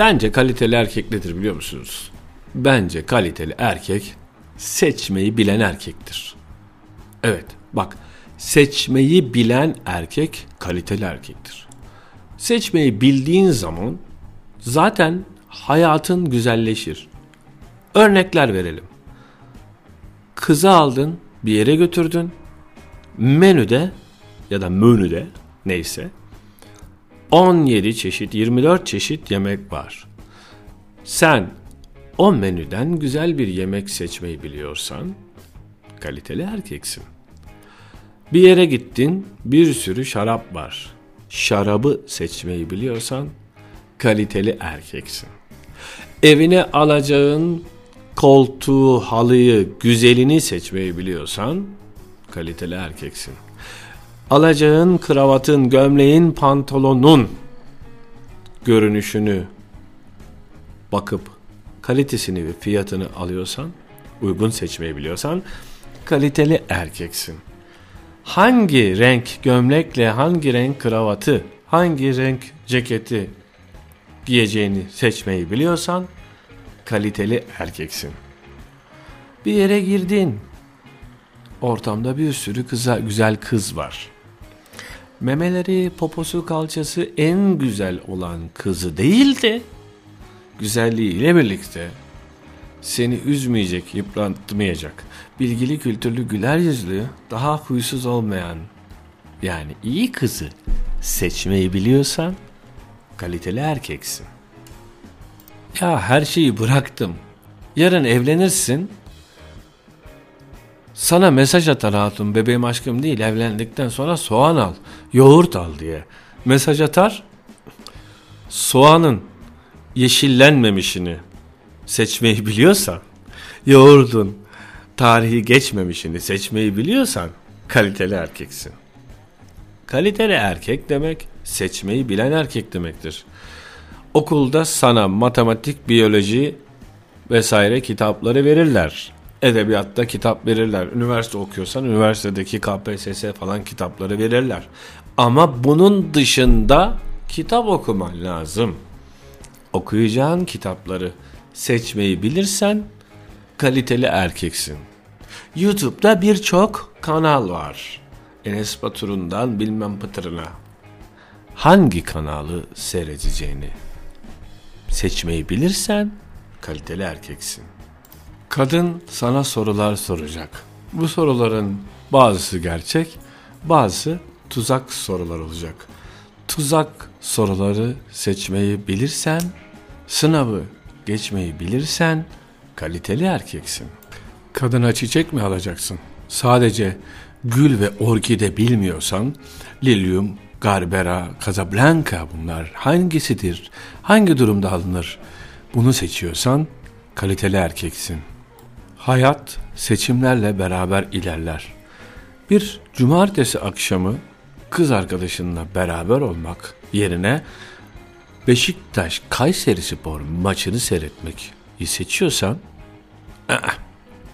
Bence kaliteli erkek nedir biliyor musunuz? Bence kaliteli erkek seçmeyi bilen erkektir. Evet bak seçmeyi bilen erkek kaliteli erkektir. Seçmeyi bildiğin zaman zaten hayatın güzelleşir. Örnekler verelim. Kızı aldın, bir yere götürdün. Menüde ya da menüde neyse 17 çeşit, 24 çeşit yemek var. Sen o menüden güzel bir yemek seçmeyi biliyorsan kaliteli erkeksin. Bir yere gittin, bir sürü şarap var. Şarabı seçmeyi biliyorsan kaliteli erkeksin. Evine alacağın koltuğu, halıyı, güzelini seçmeyi biliyorsan kaliteli erkeksin. Alacağın kravatın, gömleğin, pantolonun görünüşünü bakıp kalitesini ve fiyatını alıyorsan, uygun seçmeyi biliyorsan kaliteli erkeksin. Hangi renk gömlekle hangi renk kravatı, hangi renk ceketi giyeceğini seçmeyi biliyorsan kaliteli erkeksin. Bir yere girdin. Ortamda bir sürü kıza, güzel kız var. Memeleri, poposu, kalçası en güzel olan kızı değil de güzelliğiyle birlikte seni üzmeyecek, yıpratmayacak, bilgili, kültürlü, güler yüzlü, daha huysuz olmayan yani iyi kızı seçmeyi biliyorsan kaliteli erkeksin. Ya her şeyi bıraktım. Yarın evlenirsin. Sana mesaj atar hatun bebeğim aşkım değil evlendikten sonra soğan al, yoğurt al diye. Mesaj atar. Soğanın yeşillenmemişini seçmeyi biliyorsan, yoğurdun tarihi geçmemişini seçmeyi biliyorsan kaliteli erkeksin. Kaliteli erkek demek seçmeyi bilen erkek demektir. Okulda sana matematik, biyoloji vesaire kitapları verirler. Edebiyatta kitap verirler. Üniversite okuyorsan üniversitedeki KPSS falan kitapları verirler. Ama bunun dışında kitap okuman lazım. Okuyacağın kitapları seçmeyi bilirsen kaliteli erkeksin. YouTube'da birçok kanal var. Enes Batur'undan bilmem pıtırına. Hangi kanalı seyredeceğini seçmeyi bilirsen kaliteli erkeksin. Kadın sana sorular soracak. Bu soruların bazısı gerçek, bazısı tuzak sorular olacak. Tuzak soruları seçmeyi bilirsen, sınavı geçmeyi bilirsen kaliteli erkeksin. Kadına çiçek mi alacaksın? Sadece gül ve orkide bilmiyorsan lilyum, garbera, casablanca bunlar hangisidir? Hangi durumda alınır? Bunu seçiyorsan kaliteli erkeksin. Hayat seçimlerle beraber ilerler. Bir cumartesi akşamı kız arkadaşınla beraber olmak yerine Beşiktaş Kayseri Spor maçını seyretmek seçiyorsan ı-ı,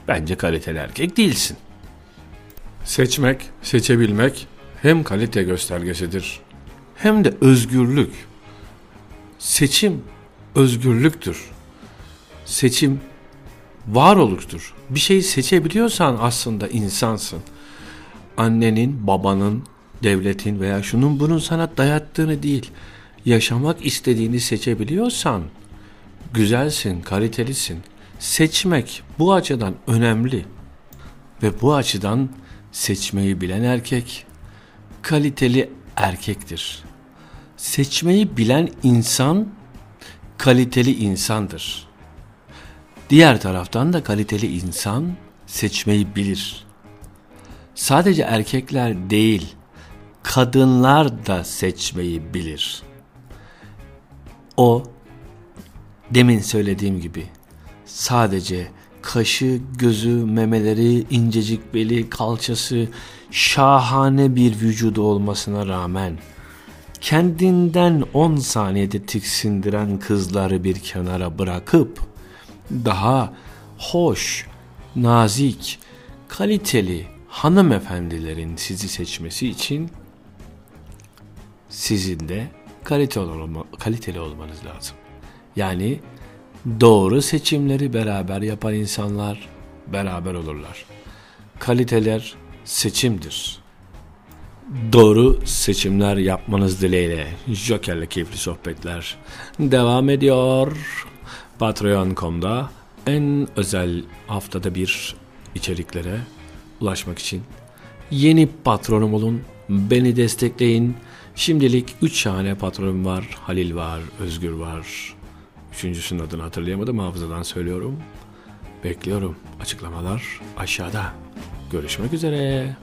bence kaliteli erkek değilsin. Seçmek, seçebilmek hem kalite göstergesidir hem de özgürlük. Seçim özgürlüktür. Seçim varoluştur. Bir şeyi seçebiliyorsan aslında insansın. Annenin, babanın, devletin veya şunun bunun sana dayattığını değil, yaşamak istediğini seçebiliyorsan güzelsin, kalitelisin. Seçmek bu açıdan önemli. Ve bu açıdan seçmeyi bilen erkek kaliteli erkektir. Seçmeyi bilen insan kaliteli insandır. Diğer taraftan da kaliteli insan seçmeyi bilir. Sadece erkekler değil, kadınlar da seçmeyi bilir. O demin söylediğim gibi sadece kaşı, gözü, memeleri, incecik beli, kalçası, şahane bir vücudu olmasına rağmen kendinden 10 saniyede tiksindiren kızları bir kenara bırakıp daha hoş, nazik, kaliteli hanımefendilerin sizi seçmesi için sizin de kaliteli, olma, kaliteli olmanız lazım. Yani doğru seçimleri beraber yapan insanlar beraber olurlar. Kaliteler seçimdir. Doğru seçimler yapmanız dileğiyle Joker'le keyifli sohbetler devam ediyor. Patreon.com'da en özel haftada bir içeriklere ulaşmak için yeni patronum olun, beni destekleyin. Şimdilik 3 şahane patronum var. Halil var, Özgür var. Üçüncüsünün adını hatırlayamadım hafızadan söylüyorum. Bekliyorum. Açıklamalar aşağıda. Görüşmek üzere.